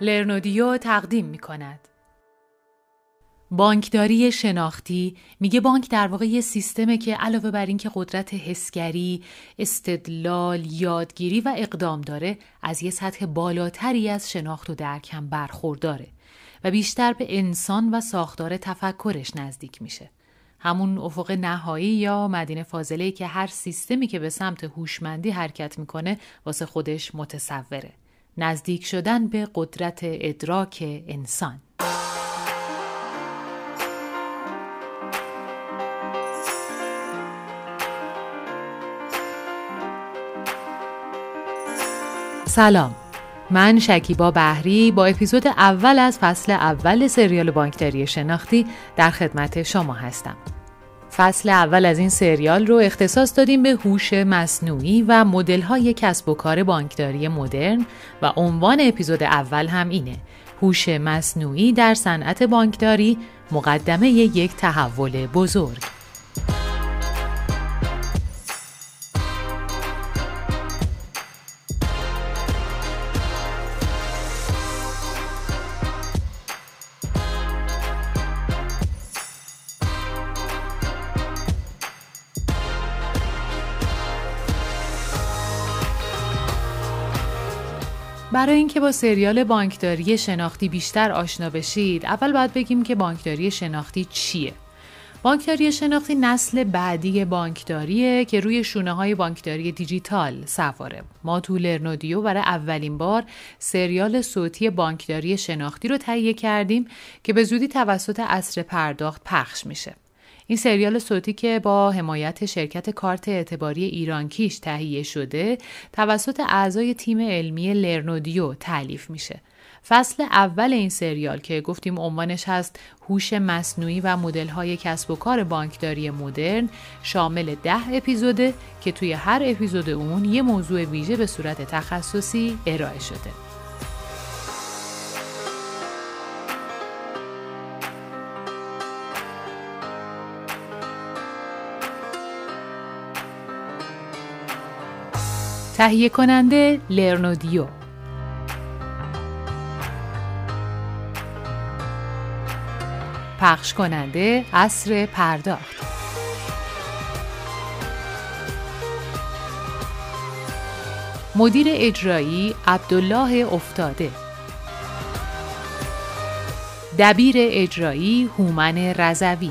لرنودیو تقدیم می کند. بانکداری شناختی میگه بانک در واقع یه سیستمه که علاوه بر اینکه قدرت حسگری، استدلال، یادگیری و اقدام داره از یه سطح بالاتری از شناخت و درک هم برخورداره و بیشتر به انسان و ساختار تفکرش نزدیک میشه. همون افق نهایی یا مدینه فاضله که هر سیستمی که به سمت هوشمندی حرکت می‌کنه واسه خودش متصوره. نزدیک شدن به قدرت ادراک انسان. سلام من شکیبا بهری با اپیزود اول از فصل اول سریال بانکداری شناختی در خدمت شما هستم فصل اول از این سریال رو اختصاص دادیم به هوش مصنوعی و مدل‌های کسب و کار بانکداری مدرن و عنوان اپیزود اول هم اینه. هوش مصنوعی در صنعت بانکداری مقدمه یک تحول بزرگ. برای اینکه با سریال بانکداری شناختی بیشتر آشنا بشید اول باید بگیم که بانکداری شناختی چیه بانکداری شناختی نسل بعدی بانکداریه که روی شونه های بانکداری دیجیتال سواره. ما تو لرنودیو برای اولین بار سریال صوتی بانکداری شناختی رو تهیه کردیم که به زودی توسط اصر پرداخت پخش میشه. این سریال صوتی که با حمایت شرکت کارت اعتباری ایرانکیش تهیه شده توسط اعضای تیم علمی لرنودیو تعلیف میشه. فصل اول این سریال که گفتیم عنوانش هست هوش مصنوعی و مدل‌های کسب و کار بانکداری مدرن شامل ده اپیزوده که توی هر اپیزود اون یه موضوع ویژه به صورت تخصصی ارائه شده. تهیه کننده لرنودیو پخش کننده اصر پرداخت. مدیر اجرایی عبدالله افتاده. دبیر اجرایی هومن رزوی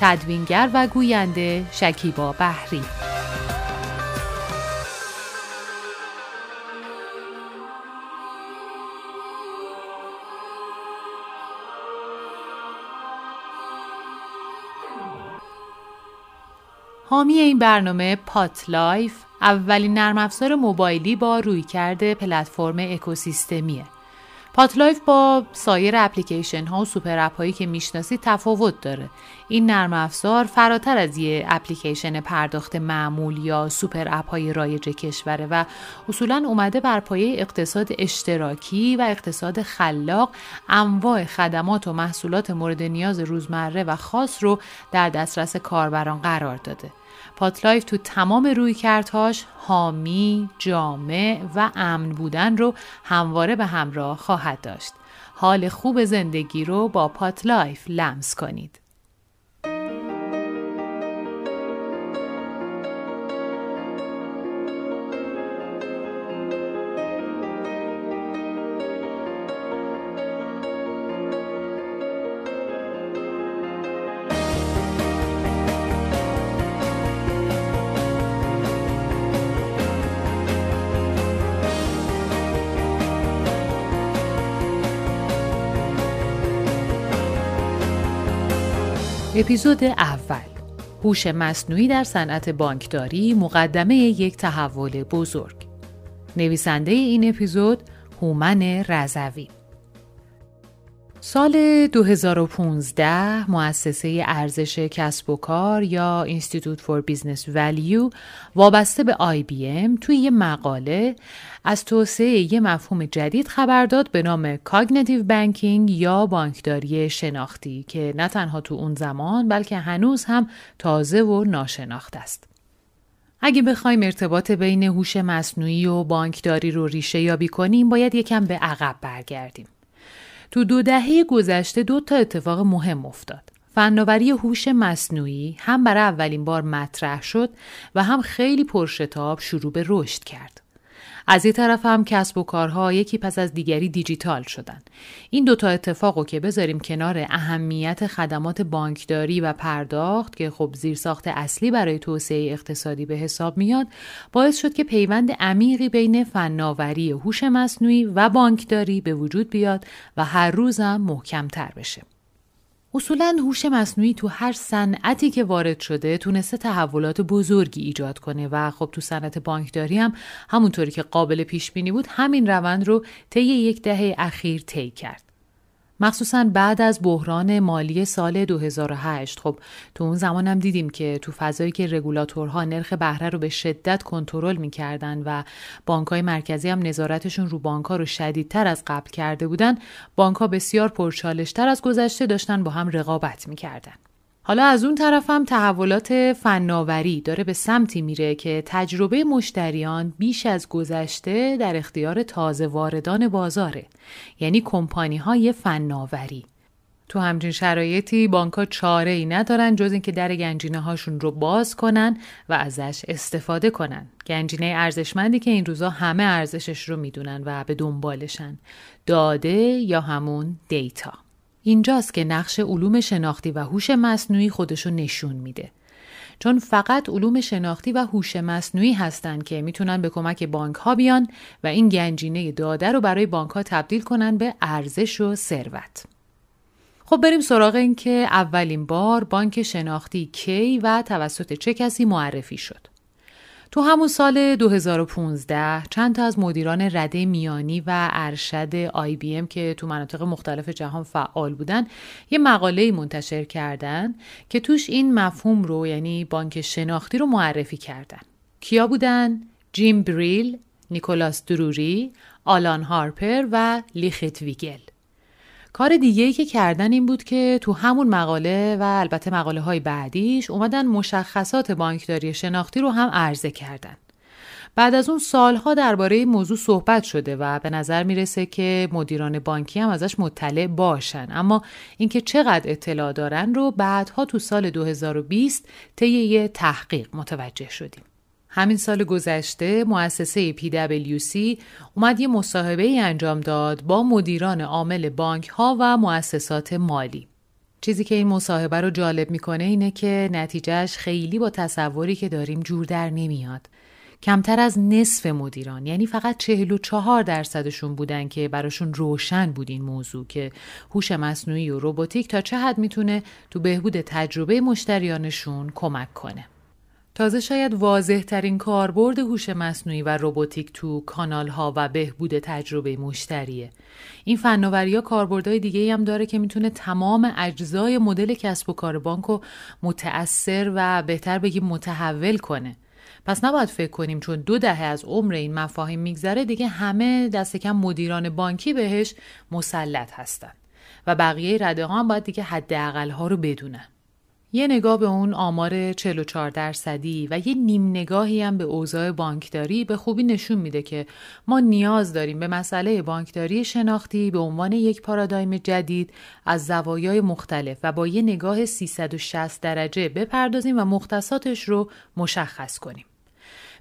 تدوینگر و گوینده شکیبا بحری. حامی این برنامه پات لایف اولین نرم افزار موبایلی با رویکرد پلتفرم اکوسیستمیه. پاتلایف با سایر اپلیکیشن ها و super app هایی که می‌شناسید تفاوت داره. این نرم افزار فراتر از یه اپلیکیشن پرداخت معمول یا super app های رایج کشوره و اصولا اومده بر پایه اقتصاد اشتراکی و اقتصاد خلاق انواع خدمات و محصولات مورد نیاز روزمره و خاص رو در دسترس کاربران قرار داده. پاتلایف تو تمام رویکردهاش حامی، جامع و امن بودن رو همواره به همراه خواهد داشت. حال خوب زندگی رو با پاتلایف لمس کنید. اپیزود اول. هوش مصنوعی در صنعت بانکداری مقدمه یک تحول بزرگ. نویسنده این اپیزود هومن رزوی سال 2015 مؤسسه ارزش کسب و کار یا Institute for Business Value وابسته به IBM توی یه مقاله از توسعه یه مفهوم جدید خبر داد به نام cognitive banking یا بانکداری شناختی که نه تنها تو اون زمان بلکه هنوز هم تازه و ناشناخته است. اگه بخوایم ارتباط بین هوش مصنوعی و بانکداری رو ریشه یابی کنیم باید یکم به عقب برگردیم. تو دو دهه گذشته دو تا اتفاق مهم افتاد. فناوری هوش مصنوعی هم برای اولین بار مطرح شد و هم خیلی پرشتاب شروع به رشد کرد. از یه طرف هم کسب و کارها یکی پس از دیگری دیجیتال شدن. این دوتا اتفاقو که بذاریم کنار اهمیت خدمات بانکداری و پرداخت که خب زیرساخت اصلی برای توسعه اقتصادی به حساب میاد باعث شد که پیوند عمیقی بین فناوری هوش مصنوعی و بانکداری به وجود بیاد و هر روزم محکمتر بشه. اصولا هوش مصنوعی تو هر صنعتی که وارد شده تونسته تحولات بزرگی ایجاد کنه و خب تو صنعت بانکداری هم همونطوری که قابل پیش بینی بود همین روند رو طی یک دهه اخیر طی کرد. مخصوصا بعد از بحران مالی سال 2008 خب تو اون زمان هم دیدیم که تو فضایی که رگولاتورها نرخ بهره رو به شدت کنترل می‌کردن و بانک های مرکزی هم نظارتشون رو بانک ها رو شدیدتر از قبل کرده بودن بانک ها بسیار پرچالشتر از گذشته داشتن با هم رقابت می‌کردن. حالا از اون طرف هم تحولات فناوری داره به سمتی میره که تجربه مشتریان بیش از گذشته در اختیار تازه واردان بازاره یعنی کمپانی های فناوری تو همچین شرایطی بانک چاره ای ندارن جز اینکه در گنجینه هاشون رو باز کنن و ازش استفاده کنن. گنجینه ارزشمندی که این روزا همه ارزشش رو می‌دونن و به دنبالشن. داده یا همون دیتا. اینجاست که نقش علوم شناختی و هوش مصنوعی خودشو نشون میده. چون فقط علوم شناختی و هوش مصنوعی هستند که می‌تونن به کمک بانک ها بیان و این گنجینه داده رو برای بانک ها تبدیل کنن به ارزش و ثروت. خب بریم سراغ این که اولین بار بانک شناختی کی و توسط چه کسی معرفی شد. تو همون سال 2015 چند تا از مدیران رده میانی و ارشد آی بی ام که تو مناطق مختلف جهان فعال بودن یه مقاله منتشر کردن که توش این مفهوم رو یعنی بانک شناختی رو معرفی کردن. کیا بودن؟ جیم بریل، نیکولاس دروری، آلان هارپر و لیخت ویگل. کار دیگه ای که کردن این بود که تو همون مقاله و البته مقاله های بعدیش اومدن مشخصات بانکداری شناختی رو هم عرضه کردن. بعد از اون سالها درباره موضوع صحبت شده و به نظر می‌رسه که مدیران بانکی هم ازش مطلع باشن اما اینکه چقدر اطلاع دارن رو بعدها تو سال 2020 طی یه تحقیق متوجه شدیم. همین سال گذشته مؤسسه PwC اومد یه مصاحبه ای انجام داد با مدیران عامل بانک ها و مؤسسات مالی. چیزی که این مصاحبه رو جالب می‌کنه اینه که نتیجهش خیلی با تصوری که داریم جور در نمیاد. کمتر از نصف مدیران یعنی فقط 44 درصدشون بودن که براشون روشن بود این موضوع که هوش مصنوعی و روباتیک تا چه حد می‌تونه تو بهبود تجربه مشتریانشون کمک کنه. تازه شاید واضح ترین کاربرد هوش مصنوعی و روباتیک تو کانال ها و بهبود تجربه مشتریه. این فناوری ها کاربردهای دیگه هم داره که می‌تونه تمام اجزای مدل کسب و کار بانک رو متأثر و بهتر بگیم متحول کنه. پس نباید فکر کنیم چون دو دهه از عمر این مفاهیم میگذره دیگه همه دست کم مدیران بانکی بهش مسلط هستن و بقیه رده ها هم باید دیگه حداقل ها رو بدونن. یه نگاه به اون آمار 44 درصدی و یه نیم نگاهی هم به اوضاع بانکداری به خوبی نشون میده که ما نیاز داریم به مسئله بانکداری شناختی به عنوان یک پارادایم جدید از زوایای مختلف و با یه نگاه 360 درجه بپردازیم و مختصاتش رو مشخص کنیم.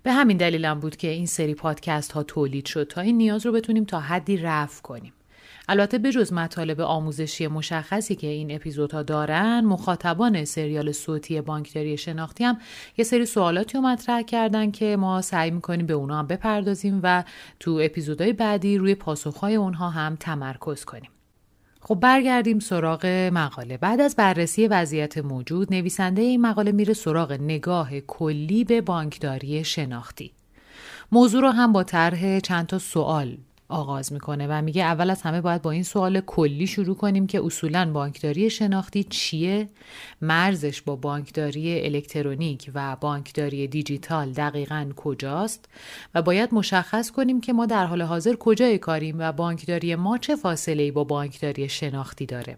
به همین دلیلم بود که این سری پادکست ها تولید شد تا این نیاز رو بتونیم تا حدی رفع کنیم. البته بجز مطالب آموزشی مشخصی که این اپیزودها دارن مخاطبان سریال صوتی بانکداری شناختی هم یه سری سوالاتی رو مطرح کردن که ما سعی می‌کنیم به اونا هم بپردازیم و تو اپیزودهای بعدی روی پاسخهای اونها هم تمرکز کنیم. خب برگردیم سراغ مقاله. بعد از بررسی وضعیت موجود نویسنده این مقاله میره سراغ نگاه کلی به بانکداری شناختی. موضوع رو هم با طرح چند تا سوال آغاز می‌کنه و میگه اول از همه باید با این سوال کلی شروع کنیم که اصولا بانکداری شناختی چیه؟ مرزش با بانکداری الکترونیک و بانکداری دیجیتال دقیقا کجاست؟ و باید مشخص کنیم که ما در حال حاضر کجای کاریم و بانکداری ما چه فاصله ای با بانکداری شناختی داره.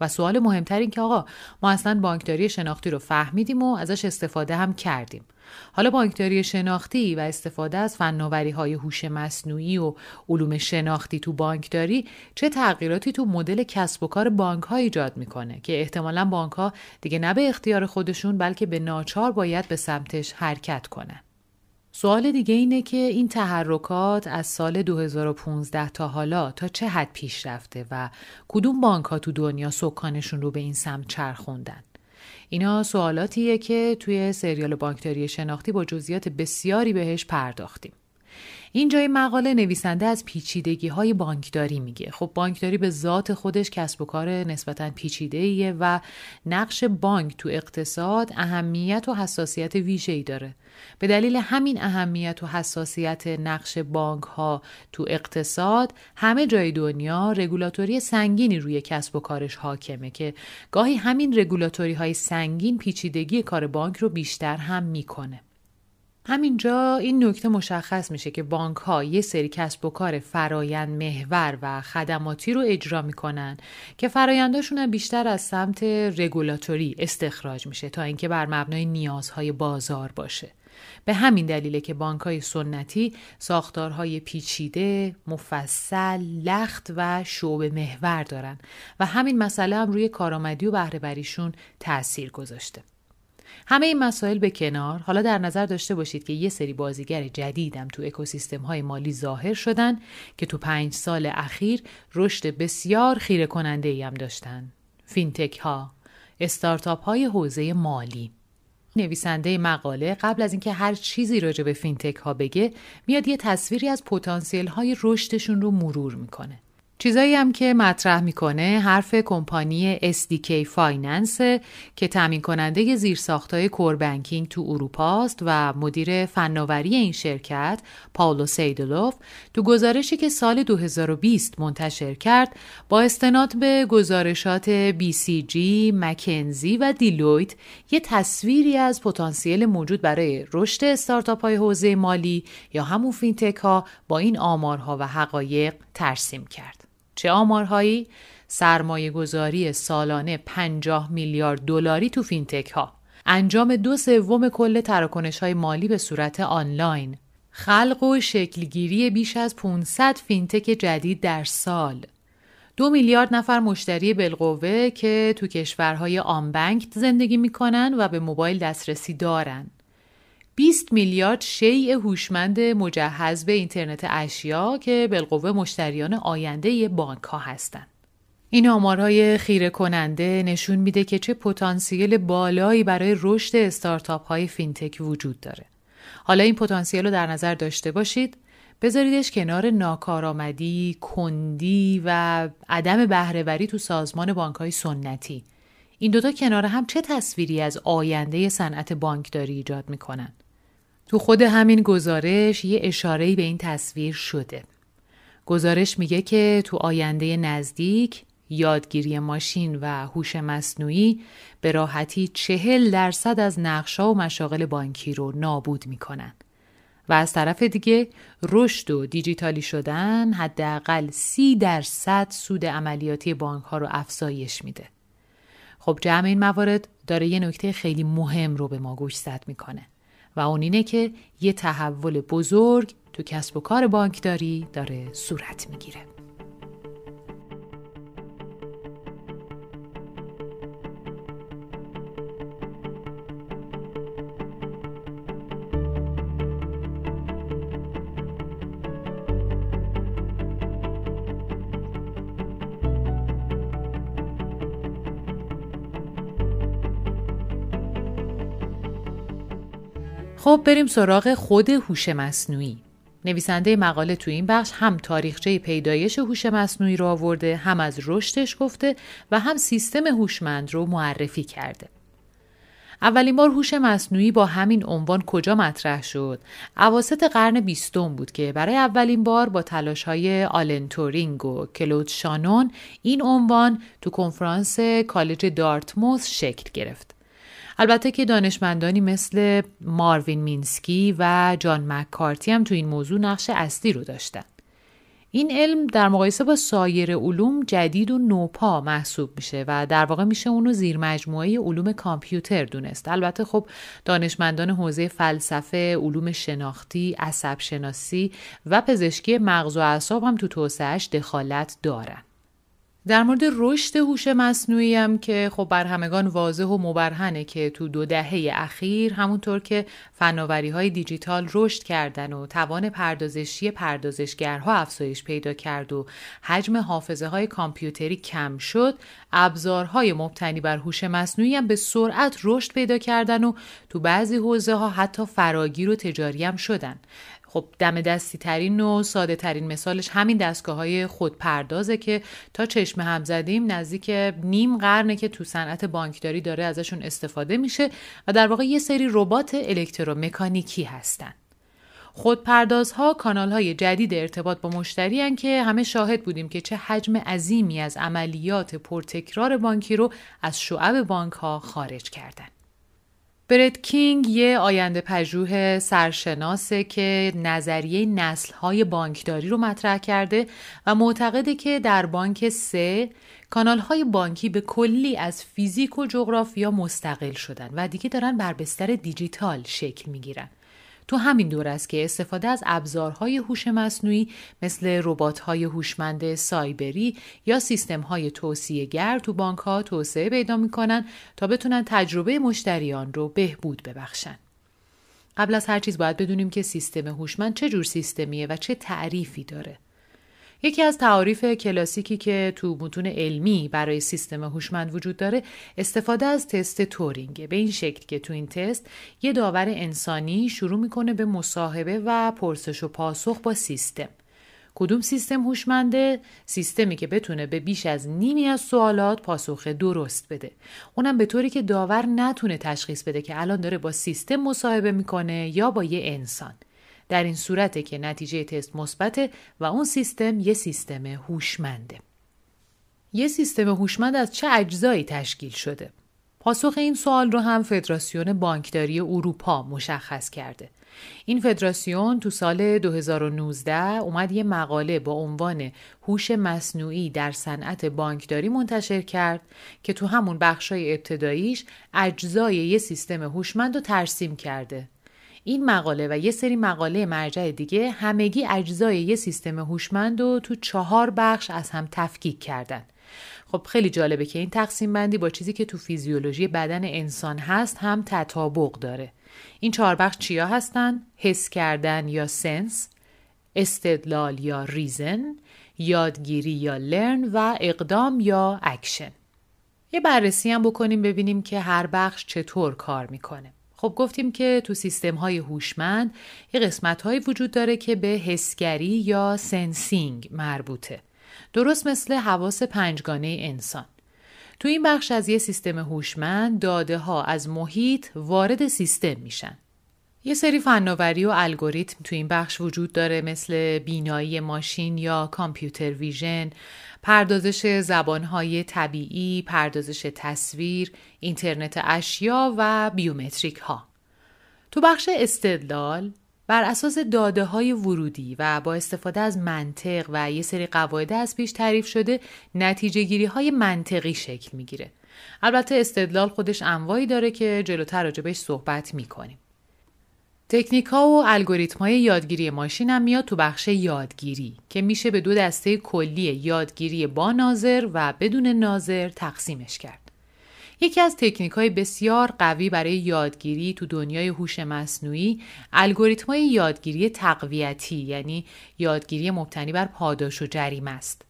و سوال مهمتر این که آقا ما اصلا بانکداری شناختی رو فهمیدیم و ازش استفاده هم کردیم. حالا بانکداری شناختی و استفاده از فناوری های هوش مصنوعی و علوم شناختی تو بانکداری چه تغییراتی تو مدل کسب و کار بانک ها ایجاد می‌کنه که احتمالا بانک ها دیگه نه به اختیار خودشون بلکه به ناچار باید به سمتش حرکت کنن. سوال دیگه اینه که این تحرکات از سال 2015 تا حالا تا چه حد پیش رفته و کدوم بانک ها تو دنیا سکانشون رو به این سمت چرخوندن؟ اینا سوالاتیه که توی سریال بانکداری شناختی با جزئیات بسیاری بهش پرداختیم. اینجای مقاله نویسنده از پیچیدگی های بانکداری میگه. خب بانکداری به ذات خودش کسب و کار نسبتا پیچیده و نقش بانک تو اقتصاد اهمیت و حساسیت ویژه ای داره. به دلیل همین اهمیت و حساسیت نقش بانک ها تو اقتصاد همه جای دنیا رگولاتوری سنگینی روی کسب و کارش حاکمه که گاهی همین رگولاتوری های سنگین پیچیدگی کار بانک رو بیشتر هم می‌کنه. همینجا این نکته مشخص میشه که بانک ها یه سری کسب و کار فرایند محور و خدماتی رو اجرا می‌کنن که فراینداشون بیشتر از سمت رگولاتوری استخراج میشه تا اینکه بر مبنای نیازهای بازار باشه. به همین دلیله که بانک های سنتی ساختارهای پیچیده، مفصل، لخت و شعب محور دارن و همین مسئله هم روی کارآمدی و بهرهوریشون تاثیر گذاشته. همه این مسائل به کنار حالا در نظر داشته باشید که یه سری بازیگر جدیدم تو اکوسیستم های مالی ظاهر شدن که تو پنج سال اخیر رشد بسیار خیره کننده ای هم داشتن. فینتک ها استارتاپ های حوزه مالی. نویسنده مقاله قبل از اینکه هر چیزی راجع به فینتک ها بگه میاد یه تصویری از پتانسیل های رشدشون رو مرور می‌کنه. چیزایی هم که مطرح می‌کنه حرف کمپانی SDK Finance که تامین کننده زیرساختهای core banking تو اروپا است و مدیر فناوری این شرکت پاولو سیدلوف تو گزارشی که سال 2020 منتشر کرد با استناد به گزارشات BCG، مکنزی و دیلویت یه تصویری از پتانسیل موجود برای رشد استارتاپ های حوزه مالی یا همون فینتک ها با این آمارها و حقایق ترسیم کرد. چه آمارهایی؟ سرمایه گذاری سالانه 50 میلیارد دلاری تو فینتک ها. انجام دو سوم کل تراکنش های مالی به صورت آنلاین. خلق و شکلگیری بیش از 500 فینتک جدید در سال. دو میلیارد نفر مشتری بالقوه که تو کشورهای unbanked زندگی می‌کنن و به موبایل دسترسی دارن. 20 میلیارد شیء هوشمند مجهز به اینترنت اشیا که بالقوه مشتریان آینده بانک ها هستند. این آمارهای خیره کننده نشون میده که چه پتانسیل بالایی برای رشد استارتاپ های فینتک وجود داره. حالا این پتانسیل رو در نظر داشته باشید بذاریدش کنار ناکارآمدی، کندی و عدم بهرهوری تو سازمان بانک های سنتی. این دوتا کنار هم چه تصویری از آینده صنعت بانکداری ایجاد می‌کنن؟ تو خود همین گزارش یه اشارهی به این تصویر شده. گزارش میگه که تو آینده نزدیک یادگیری ماشین و هوش مصنوعی به راحتی چهل درصد از نقشا و مشاغل بانکی رو نابود می‌کنن. و از طرف دیگه رشد و دیجیتالی شدن حداقل سی درصد سود عملیاتی بانک ها رو افزایش میده. خب جمع این موارد داره یه نکته خیلی مهم رو به ما گوشزد می‌کنه. و اون اینه که یه تحول بزرگ تو کسب و کار بانکداری داره صورت می‌گیره. خب بریم سراغ خود هوش مصنوعی. نویسنده مقاله تو این بخش هم تاریخچه پیدایش هوش مصنوعی رو آورده، هم از رشدش گفته و هم سیستم هوشمند رو معرفی کرده. اولین بار هوش مصنوعی با همین عنوان کجا مطرح شد؟ اواسط قرن بیستم بود که برای اولین بار با تلاش های آلن تورینگ و کلود شانون این عنوان تو کنفرانس کالج دارتموس شکل گرفت. البته که دانشمندانی مثل ماروین مینسکی و جان مککارتی هم تو این موضوع نقش اصلی رو داشتن. این علم در مقایسه با سایر علوم جدید و نوپا محسوب میشه و در واقع میشه اونو زیر مجموعه علوم کامپیوتر دونست البته خب دانشمندان حوزه فلسفه علوم شناختی عصب شناسی و پزشکی مغز و اعصاب هم تو توسعهش دخالت دارن در مورد رشد هوش مصنوعی هم که خب بر همگان واضح و مبرهنه که تو دو دهه اخیر همونطور که فناوری های دیجیتال رشد کردن و توان پردازشی پردازشگرها افزایش پیدا کرد و حجم حافظه های کامپیوتری کم شد ابزارهای مبتنی بر هوش مصنوعی هم به سرعت رشد پیدا کردن و تو بعضی حوزه ها حتی فراگیر و تجاری هم شدن. خب دم دستی ترین و ساده ترین مثالش همین دستگاه های خودپردازه که تا چشم هم زدیم نزدیک نیم قرنه که تو صنعت بانکداری داره ازشون استفاده میشه و در واقع یه سری ربات الکترومکانیکی هستن. خودپردازها کانال های جدید ارتباط با مشتری که همه شاهد بودیم که چه حجم عظیمی از عملیات پرتکرار بانکی رو از شعب بانک ها خارج کردن. برد کینگ یه آینده پژوه سرشناسه که نظریه نسلهای بانکداری رو مطرح کرده و معتقده که در بانک سه کانالهای بانکی به کلی از فیزیک و جغرافیا مستقل شدن و دیگه دارن بر بستر دیجیتال شکل می‌گیرن. تو همین دور است که استفاده از ابزارهای هوش مصنوعی مثل ربات‌های هوشمند سایبری یا سیستم‌های توصیه‌گر تو بانک‌ها توسعه پیدا می‌کنن تا بتونن تجربه مشتریان رو بهبود ببخشن. قبل از هر چیز باید بدونیم که سیستم هوشمند چه جور سیستمیه و چه تعریفی داره. یکی از تعاریف کلاسیکی که تو متون علمی برای سیستم هوشمند وجود داره استفاده از تست تورینگه به این شکل که تو این تست یه داور انسانی شروع می‌کنه به مصاحبه و پرسش و پاسخ با سیستم. کدوم سیستم هوشمنده؟ سیستمی که بتونه به بیش از نیمی از سوالات پاسخ درست بده. اونم به طوری که داور نتونه تشخیص بده که الان داره با سیستم مصاحبه می‌کنه یا با یه انسان. در این صورته که نتیجه تست مثبته و اون سیستم یه سیستم هوشمنده. یه سیستم هوشمند از چه اجزایی تشکیل شده؟ پاسخ این سوال رو هم فدراسیون بانکداری اروپا مشخص کرده. این فدراسیون تو سال 2019 اومد یه مقاله با عنوان هوش مصنوعی در صنعت بانکداری منتشر کرد که تو همون بخشای ابتداییش اجزای یه سیستم هوشمند رو ترسیم کرده این مقاله و یه سری مقاله مرجع دیگه همگی اجزای یه سیستم هوشمند و تو چهار بخش از هم تفکیک کردن. خب خیلی جالبه که این تقسیم بندی با چیزی که تو فیزیولوژی بدن انسان هست هم تطابق داره. این چهار بخش چیا هستن؟ حس کردن یا sense، استدلال یا reason، یادگیری یا learn و اقدام یا اکشن. یه بررسی هم بکنیم ببینیم که هر بخش چطور کار می‌کنه. خب گفتیم که تو سیستم های هوشمند یه قسمت هایی وجود داره که به حسگری یا sensing مربوطه. درست مثل حواس پنجگانه انسان. تو این بخش از یه سیستم هوشمند داده ها از محیط وارد سیستم میشن. یه سری فناوری و الگوریتم تو این بخش وجود داره مثل بینایی ماشین یا computer vision، پردازش زبانهای طبیعی، پردازش تصویر، اینترنت اشیا و بیومتریک ها. تو بخش استدلال بر اساس داده های ورودی و با استفاده از منطق و یه سری قواعد از پیش تعریف شده نتیجه گیری های منطقی شکل می‌گیره. البته استدلال خودش انواعی داره که جلوتر راجبش صحبت می‌کنیم. تکنیک ها و الگوریتم های یادگیری ماشین هم میاد تو بخش یادگیری که میشه به دو دسته کلی یادگیری با ناظر و بدون ناظر تقسیمش کرد. یکی از تکنیک های بسیار قوی برای یادگیری تو دنیای هوش مصنوعی الگوریتم های یادگیری تقویتی یعنی یادگیری مبتنی بر پاداش و جریمه است.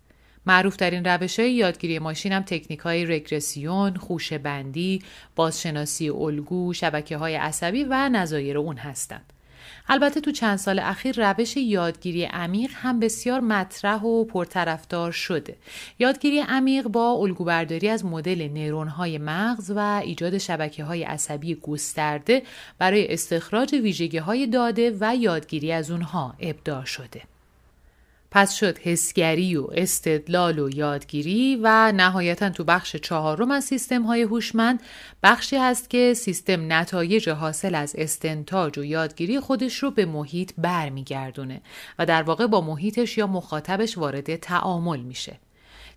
معروف ترین روش های یادگیری ماشین هم تکنیک های رگرسیون، خوش بندی، بازشناسی الگو، شبکه های عصبی و نظایر اون هستند. البته تو چند سال اخیر روش یادگیری عمیق هم بسیار مطرح و پرطرفدار شده. یادگیری عمیق با الگوبرداری از مدل نورون های مغز و ایجاد شبکه های عصبی گسترده برای استخراج ویژگی های داده و یادگیری از اونها ابداع شده. پس شد حسگری و استدلال و یادگیری و نهایتا تو بخش چهارم از سیستم های هوشمند بخشی هست که سیستم نتایج حاصل از استنتاج و یادگیری خودش رو به محیط برمیگردونه و در واقع با محیطش یا مخاطبش وارد تعامل میشه.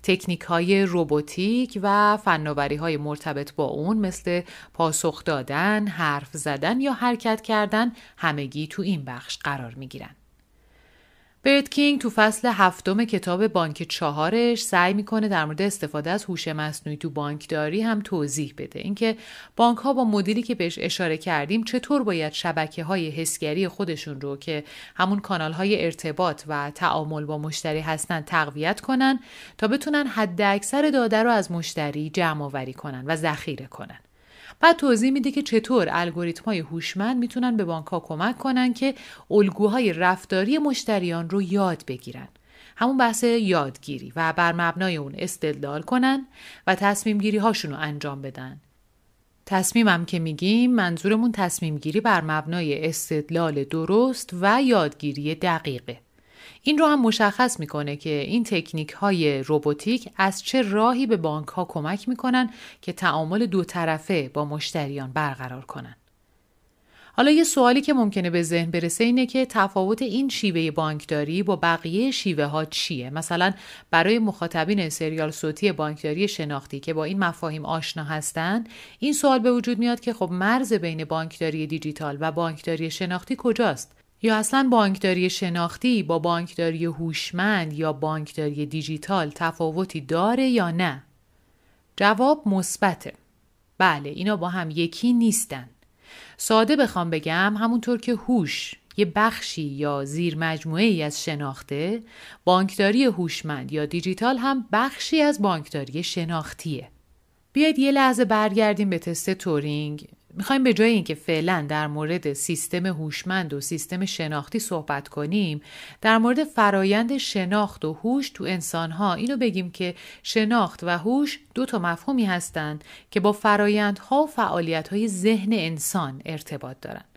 تکنیک های روبوتیک و فناوری های مرتبط با اون مثل پاسخ دادن، حرف زدن یا حرکت کردن همگی تو این بخش قرار می گیرن. برد کینگ تو فصل هفتم کتاب بانک چهارش سعی می‌کنه در مورد استفاده از هوش مصنوعی تو بانکداری هم توضیح بده. اینکه بانک ها با مدلی که بهش اشاره کردیم چطور باید شبکه های حسگری خودشون رو که همون کانال های ارتباط و تعامل با مشتری هستن تقویت کنن تا بتونن حد اکثر داده رو از مشتری جمع آوری کنن و ذخیره کنن. بعد توضیح میده که چطور الگوریتم های هوشمند می‌تونن به بانک ها کمک کنن که الگوهای رفتاری مشتریان رو یاد بگیرن. همون بحث یادگیری و بر مبنای اون استدلال کنن و تصمیم گیری هاشون رو انجام بدن. تصمیمم که میگیم منظورمون تصمیم گیری بر مبنای استدلال درست و یادگیری دقیقه. این رو هم مشخص می‌کنه که این تکنیک های روبوتیک از چه راهی به بانک ها کمک می‌کنن که تعامل دو طرفه با مشتریان برقرار کنن. حالا یه سوالی که ممکنه به ذهن برسه اینه که تفاوت این شیوه بانکداری با بقیه شیوه ها چیه؟ مثلا برای مخاطبین سریال صوتی بانکداری شناختی که با این مفاهیم آشنا هستن این سوال به وجود میاد که خب مرز بین بانکداری دیجیتال و بانکداری شناختی کجاست؟ یا اصلا بانکداری شناختی با بانکداری هوشمند یا بانکداری دیجیتال تفاوتی داره یا نه؟ جواب مثبته. بله اینا با هم یکی نیستن. ساده بخوام بگم همونطور که هوش یه بخشی یا زیر مجموعه ای از شناخته بانکداری هوشمند یا دیجیتال هم بخشی از بانکداری شناختیه. بیاید یه لحظه برگردیم به تست تورینگ می‌خوایم به جای اینکه فعلا در مورد سیستم هوشمند و سیستم شناختی صحبت کنیم در مورد فرایند شناخت و هوش تو انسانها اینو بگیم که شناخت و هوش دو تا مفهومی هستند که با فرایندها و فعالیتهای ذهن انسان ارتباط دارن.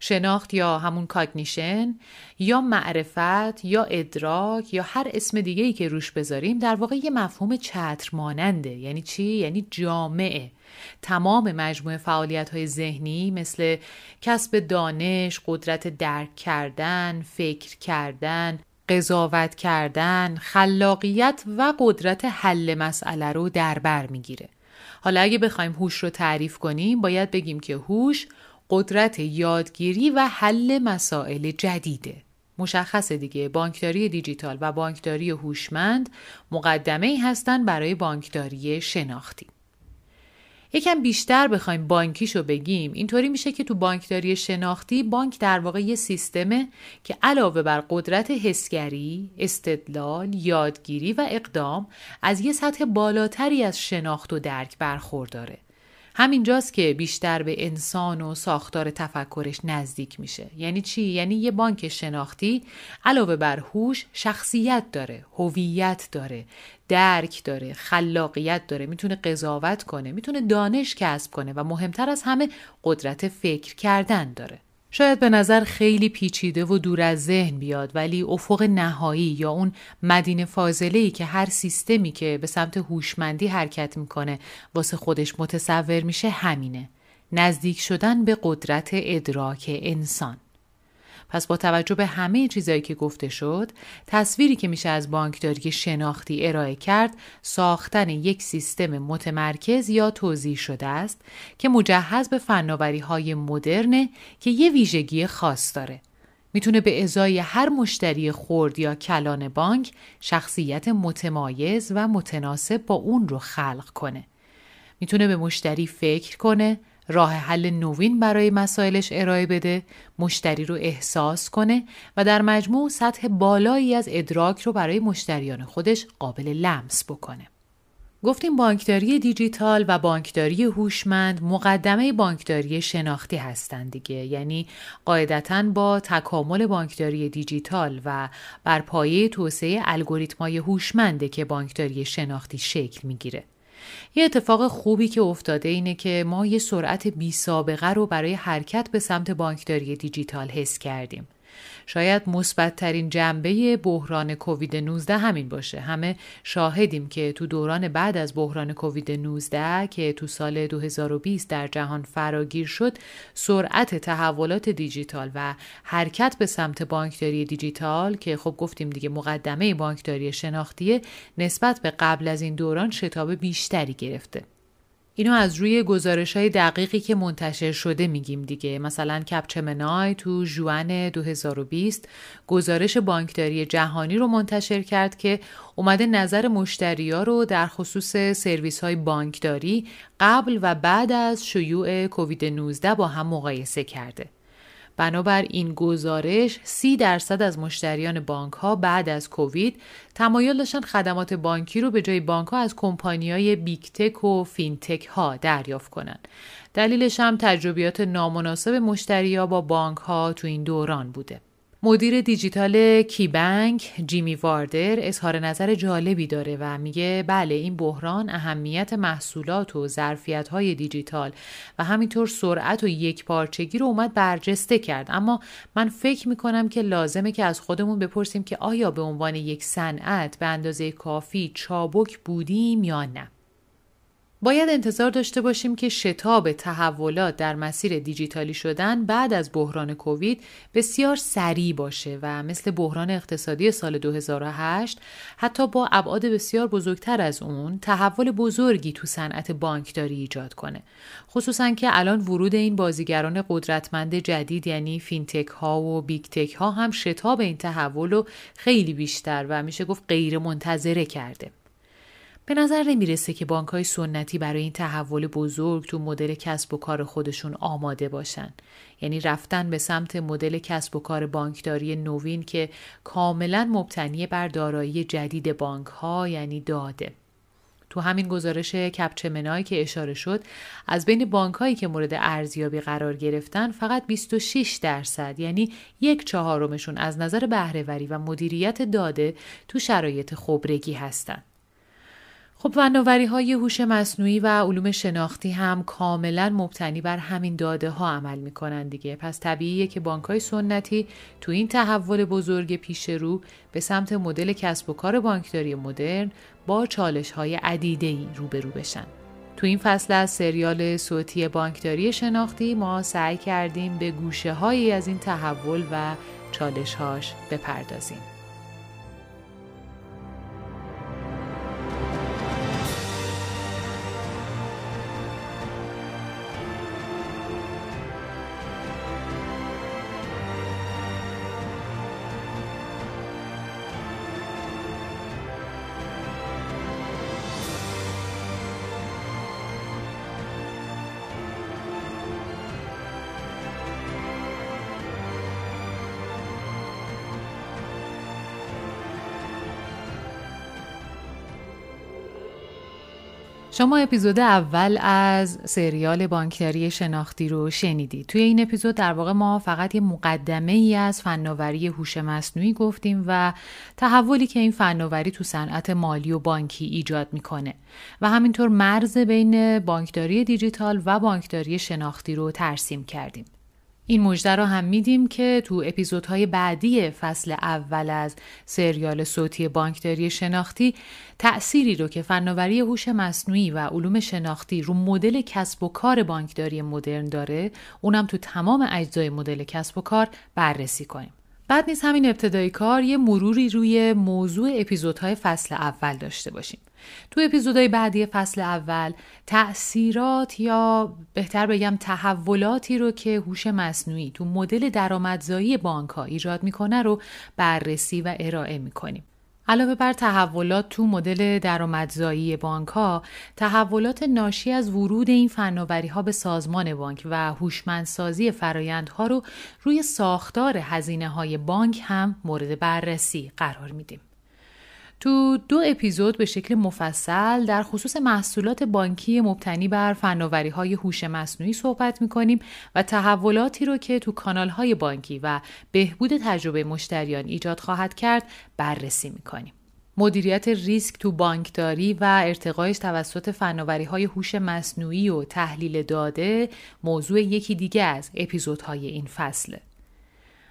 شناخت یا همون cognition یا معرفت یا ادراک یا هر اسم دیگه ای که روش بذاریم در واقع یه مفهوم چتر ماننده. یعنی چی؟ یعنی جامعه. تمام مجموعه فعالیت های ذهنی مثل کسب دانش، قدرت درک کردن، فکر کردن، قضاوت کردن، خلاقیت و قدرت حل مسئله رو در بر می‌گیره. حالا اگه بخوایم هوش رو تعریف کنیم باید بگیم که هوش قدرت یادگیری و حل مسائل جدیده. مشخصه دیگه بانکداری دیجیتال و بانکداری هوشمند مقدمه ای هستند برای بانکداری شناختی. یکم بیشتر بخوایم بانکیشو بگیم اینطوری میشه که تو بانکداری شناختی بانک در واقع یه سیستمه که علاوه بر قدرت حسگری، استدلال، یادگیری و اقدام از یه سطح بالاتری از شناخت و درک برخورداره. همینجاست که بیشتر به انسان و ساختار تفکرش نزدیک میشه. یعنی چی؟ یعنی یه بانک شناختی علاوه بر هوش شخصیت داره هویت داره درک داره خلاقیت داره می‌تونه قضاوت کنه می‌تونه دانش کسب کنه و مهمتر از همه قدرت فکر کردن داره. شاید به نظر خیلی پیچیده و دور از ذهن بیاد ولی افق نهایی یا اون مدینه فاضله ای که هر سیستمی که به سمت هوشمندی حرکت می‌کنه واسه خودش متصور میشه همینه. نزدیک شدن به قدرت ادراک انسان. پس با توجه به همه چیزایی که گفته شد تصویری که میشه از بانکداری شناختی ارائه کرد ساختن یک سیستم متمرکز یا توضیح شده است که مجهز به فناوری های مدرنه که یه ویژگی خاص داره. می‌تونه به ازای هر مشتری خورد یا کلان بانک شخصیت متمایز و متناسب با اون رو خلق کنه. می‌تونه به مشتری فکر کنه راه حل نوین برای مسائلش ارائه بده، مشتری رو احساس کنه و در مجموع سطح بالایی از ادراک رو برای مشتریان خودش قابل لمس بکنه. گفتیم بانکداری دیجیتال و بانکداری هوشمند مقدمه بانکداری شناختی هستند دیگه یعنی قاعدتا با تکامل بانکداری دیجیتال و بر پایه توسعه الگوریتمای هوشمنده که بانکداری شناختی شکل می‌گیره یه اتفاق خوبی که افتاده اینه که ما یه سرعت بی سابقه رو برای حرکت به سمت بانکداری دیجیتال حس کردیم. شاید مثبت ترین جنبه بحران کووید 19 همین باشه. همه شاهدیم که تو دوران بعد از بحران کووید 19 که تو سال 2020 در جهان فراگیر شد سرعت تحولات دیجیتال و حرکت به سمت بانکداری دیجیتال که خب گفتیم دیگه مقدمه بانکداری شناختیه نسبت به قبل از این دوران شتاب بیشتری گرفته. اینو از روی گزارش های دقیقی که منتشر شده میگیم دیگه. مثلا کپچمنای تو جوان 2020 گزارش بانکداری جهانی رو منتشر کرد که اومده نظر مشتریا رو در خصوص سرویس های بانکداری قبل و بعد از شیوع کووید 19 با هم مقایسه کرده. بنابر این گزارش سی درصد از مشتریان بانک ها بعد از کووید تمایل داشتن خدمات بانکی رو به جای بانک ها از کمپانی های big tech و fintech ها دریافت کنند. دلیلش هم تجربیات نامناسب مشتری ها با بانک ها تو این دوران بوده. مدیر دیجیتال کیبنک جیمی واردر اظهار نظر جالبی داره و میگه بله این بحران اهمیت محصولات و ظرفیت های دیجیتال و همینطور سرعت و یک پارچگی رو اومد برجسته کرد. اما من فکر می‌کنم که لازمه که از خودمون بپرسیم که آیا به عنوان یک صنعت به اندازه کافی چابک بودیم یا نه. باید انتظار داشته باشیم که شتاب تحولات در مسیر دیجیتالی شدن بعد از بحران کووید بسیار سریع باشه و مثل بحران اقتصادی سال 2008 حتی با ابعاد بسیار بزرگتر از اون تحول بزرگی تو صنعت بانکداری ایجاد کنه. خصوصا که الان ورود این بازیگران قدرتمند جدید یعنی fintech ها و big tech ها هم شتاب این تحول رو خیلی بیشتر و میشه گفت غیر منتظره کرده. به نظر نمی‌رسه که بانک های سنتی برای این تحول بزرگ تو مدل کسب و کار خودشون آماده باشن. یعنی رفتن به سمت مدل کسب و کار بانکداری نوین که کاملا مبتنی بر دارایی جدید بانک ها یعنی داده. تو همین گزارش کپچمنای که اشاره شد از بین بانک هایی که مورد ارزیابی قرار گرفتن فقط 26 درصد یعنی یک چهارمشون از نظر بهرهوری و مدیریت داده تو شرایط خبرگی هستند. خب فناوری های هوش مصنوعی و علوم شناختی هم کاملا مبتنی بر همین داده ها عمل می‌کنن دیگه. پس طبیعیه که بانک های سنتی تو این تحول بزرگ پیش رو به سمت مدل کسب و کار بانکداری مدرن با چالش های عدیده ای روبرو بشن. تو این فصل از سریال صوتی بانکداری شناختی ما سعی کردیم به گوشه هایی از این تحول و چالش هاش بپردازیم. شما اپیزود اول از سریال بانکداری شناختی رو شنیدید. توی این اپیزود در واقع ما فقط یه مقدمه ای از فناوری هوش مصنوعی گفتیم و تحولی که این فناوری تو صنعت مالی و بانکی ایجاد می‌کنه و همینطور مرز بین بانکداری دیجیتال و بانکداری شناختی رو ترسیم کردیم. این مژده را هم میدیم که تو اپیزودهای بعدی فصل اول از سریال صوتی بانکداری شناختی تأثیری رو که فناوری هوش مصنوعی و علوم شناختی رو مدل کسب و کار بانکداری مدرن داره اونم تو تمام اجزای مدل کسب و کار بررسی کنیم. بعد نیز همین ابتدای کار یه مروری روی موضوع اپیزودهای فصل اول داشته باشیم. تو اپیزودهای بعدی فصل اول تأثیرات یا بهتر بگم تحولاتی رو که هوش مصنوعی تو مدل درآمدزایی بانک ها ایجاد می‌کنه رو بررسی و ارائه می‌کنیم. علاوه بر تحولات تو مدل درآمدزایی بانک ها، تحولات ناشی از ورود این فناوری ها به سازمان بانک و هوشمندسازی فرایندها رو روی ساختار هزینه های بانک هم مورد بررسی قرار میدیم. تو دو اپیزود به شکل مفصل در خصوص محصولات بانکی مبتنی بر فناوری های هوش مصنوعی صحبت می کنیم و تحولاتی رو که تو کانال های بانکی و بهبود تجربه مشتریان ایجاد خواهد کرد بررسی می کنیم. مدیریت ریسک تو بانکداری و ارتقایش توسط فناوری های هوش مصنوعی و تحلیل داده موضوع یکی دیگه از اپیزودهای این فصله.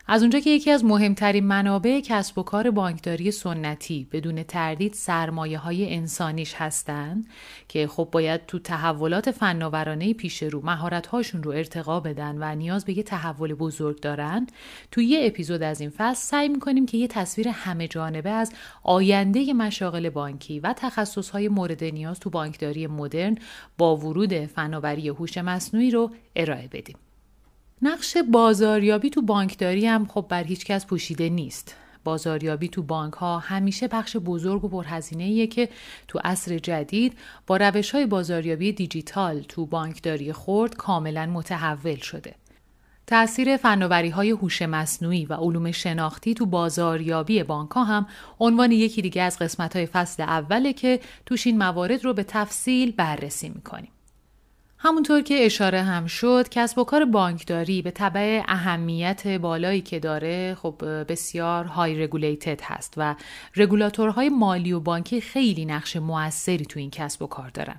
از اونجا که یکی از مهمترین منابع کسب و کار بانکداری سنتی بدون تردید سرمایه های انسانیش هستند که خب باید تو تحولات فناورانه پیش رو مهارت هاشون رو ارتقا بدن و نیاز به یه تحول بزرگ دارن تو یه اپیزود از این فصل سعی می‌کنیم که یه تصویر همه جانبه از آینده مشاغل بانکی و تخصص های مورد نیاز تو بانکداری مدرن با ورود فناوری هوش مصنوعی رو ارائه بدیم. نقش بازاریابی تو بانکداری هم خب بر هیچ کس پوشیده نیست. بازاریابی تو بانک ها همیشه بخش بزرگ و پرهزینه که تو عصر جدید با روش های بازاریابی دیجیتال تو بانکداری خورد کاملا متحول شده. تأثیر فناوری های هوش مصنوعی و علوم شناختی تو بازاریابی بانک ها هم عنوان یکی دیگه از قسمت های فصل اوله که توش این موارد رو به تفصیل بررسی می‌کنیم. همونطور که اشاره هم شد کسب و کار بانکداری به طبع اهمیت بالایی که داره خب بسیار highly regulated هست و رگولاتورهای مالی و بانکی خیلی نقش موثری تو این کسب و کار دارن.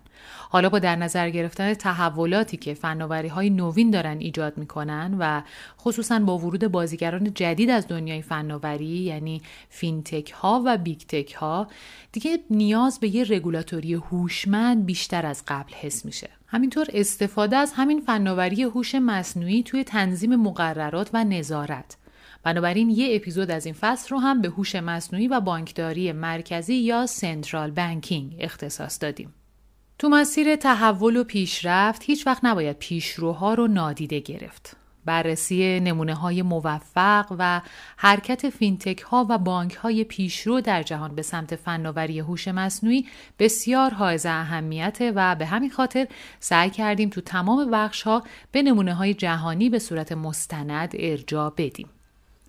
حالا با در نظر گرفتن تحولاتی که فناوری های نوین دارن ایجاد می‌کنن و خصوصا با ورود بازیگران جدید از دنیای فناوری یعنی fintech ها و big tech ها دیگه نیاز به یه رگولاتوری هوشمند بیشتر از قبل حس میشه. همینطور استفاده از همین فناوری هوش مصنوعی توی تنظیم مقررات و نظارت بنابراین یه اپیزود از این فصل رو هم به هوش مصنوعی و بانکداری مرکزی یا سنترال بانکینگ اختصاص دادیم. تو مسیر تحول و پیشرفت هیچ وقت نباید پیشروها رو نادیده گرفت. بررسی نمونه های موفق و حرکت فینتک ها و بانک های پیشرو در جهان به سمت فناوری هوش مصنوعی بسیار حائز اهمیت و به همین خاطر سعی کردیم تو تمام بخش ها به نمونه های جهانی به صورت مستند ارجاع بدیم.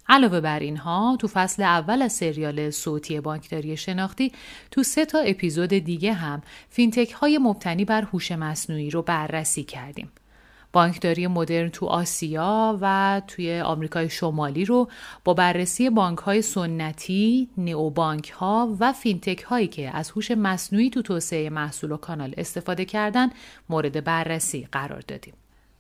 علاوه بر اینها تو فصل اول از سریال صوتی بانکداری شناختی تو سه تا اپیزود دیگه هم fintech های مبتنی بر هوش مصنوعی رو بررسی کردیم. بانکداری مدرن تو آسیا و توی آمریکای شمالی رو با بررسی بانک های سنتی، neo bank ها و fintech هایی که از هوش مصنوعی تو توسعه محصول و کانال استفاده کردن مورد بررسی قرار دادیم.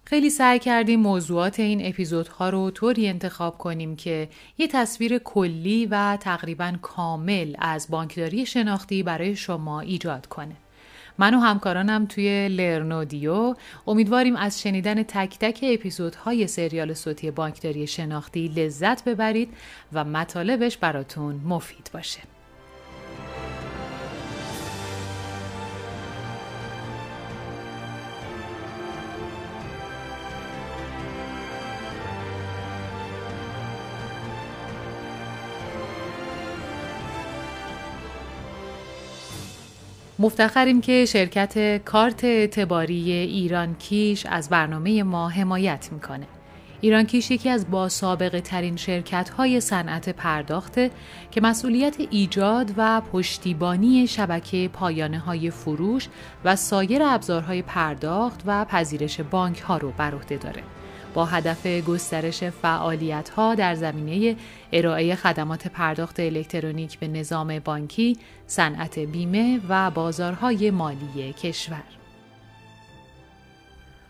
خیلی سعی کردیم موضوعات این اپیزودها رو طوری انتخاب کنیم که یه تصویر کلی و تقریبا کامل از بانکداری شناختی برای شما ایجاد کنه. من و همکارانم توی لرنودیو امیدواریم از شنیدن تک تک اپیزودهای سریال صوتی بانکداری شناختی لذت ببرید و مطالبش براتون مفید باشه. مفتخریم که شرکت کارت اعتباری ایران کیش از برنامه ما حمایت می‌کنه. ایران کیش یکی از با سابقه ترین شرکت های صنعت پرداخته که مسئولیت ایجاد و پشتیبانی شبکه پایانه های فروش و سایر ابزارهای پرداخت و پذیرش بانک ها رو بر عهده داره. با هدف گسترش فعالیت ها در زمینه ارائه خدمات پرداخت الکترونیک به نظام بانکی، صنعت بیمه و بازارهای مالی کشور.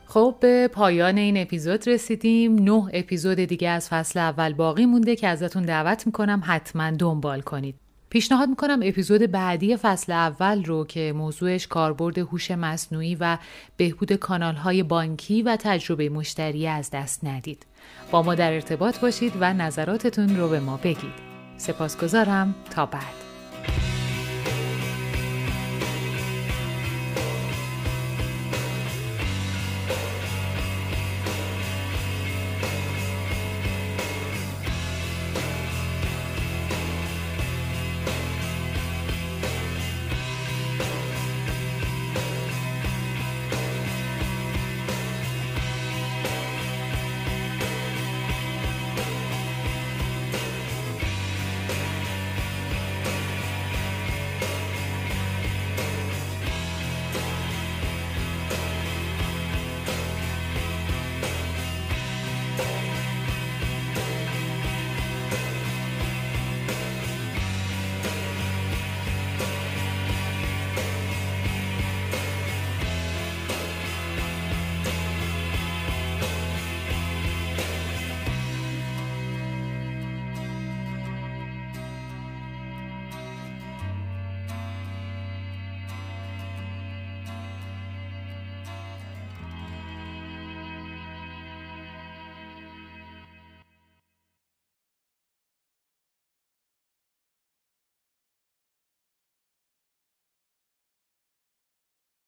خب به پایان این اپیزود رسیدیم نه اپیزود دیگه از فصل اول باقی مونده که ازتون دعوت می‌کنم حتما دنبال کنید پیشنهاد می‌کنم اپیزود بعدی فصل اول رو که موضوعش کاربرد هوش مصنوعی و بهبود کانالهای بانکی و تجربه مشتری از دست ندید. با ما در ارتباط باشید و نظراتتون رو به ما بگید. سپاسگزارم تا بعد.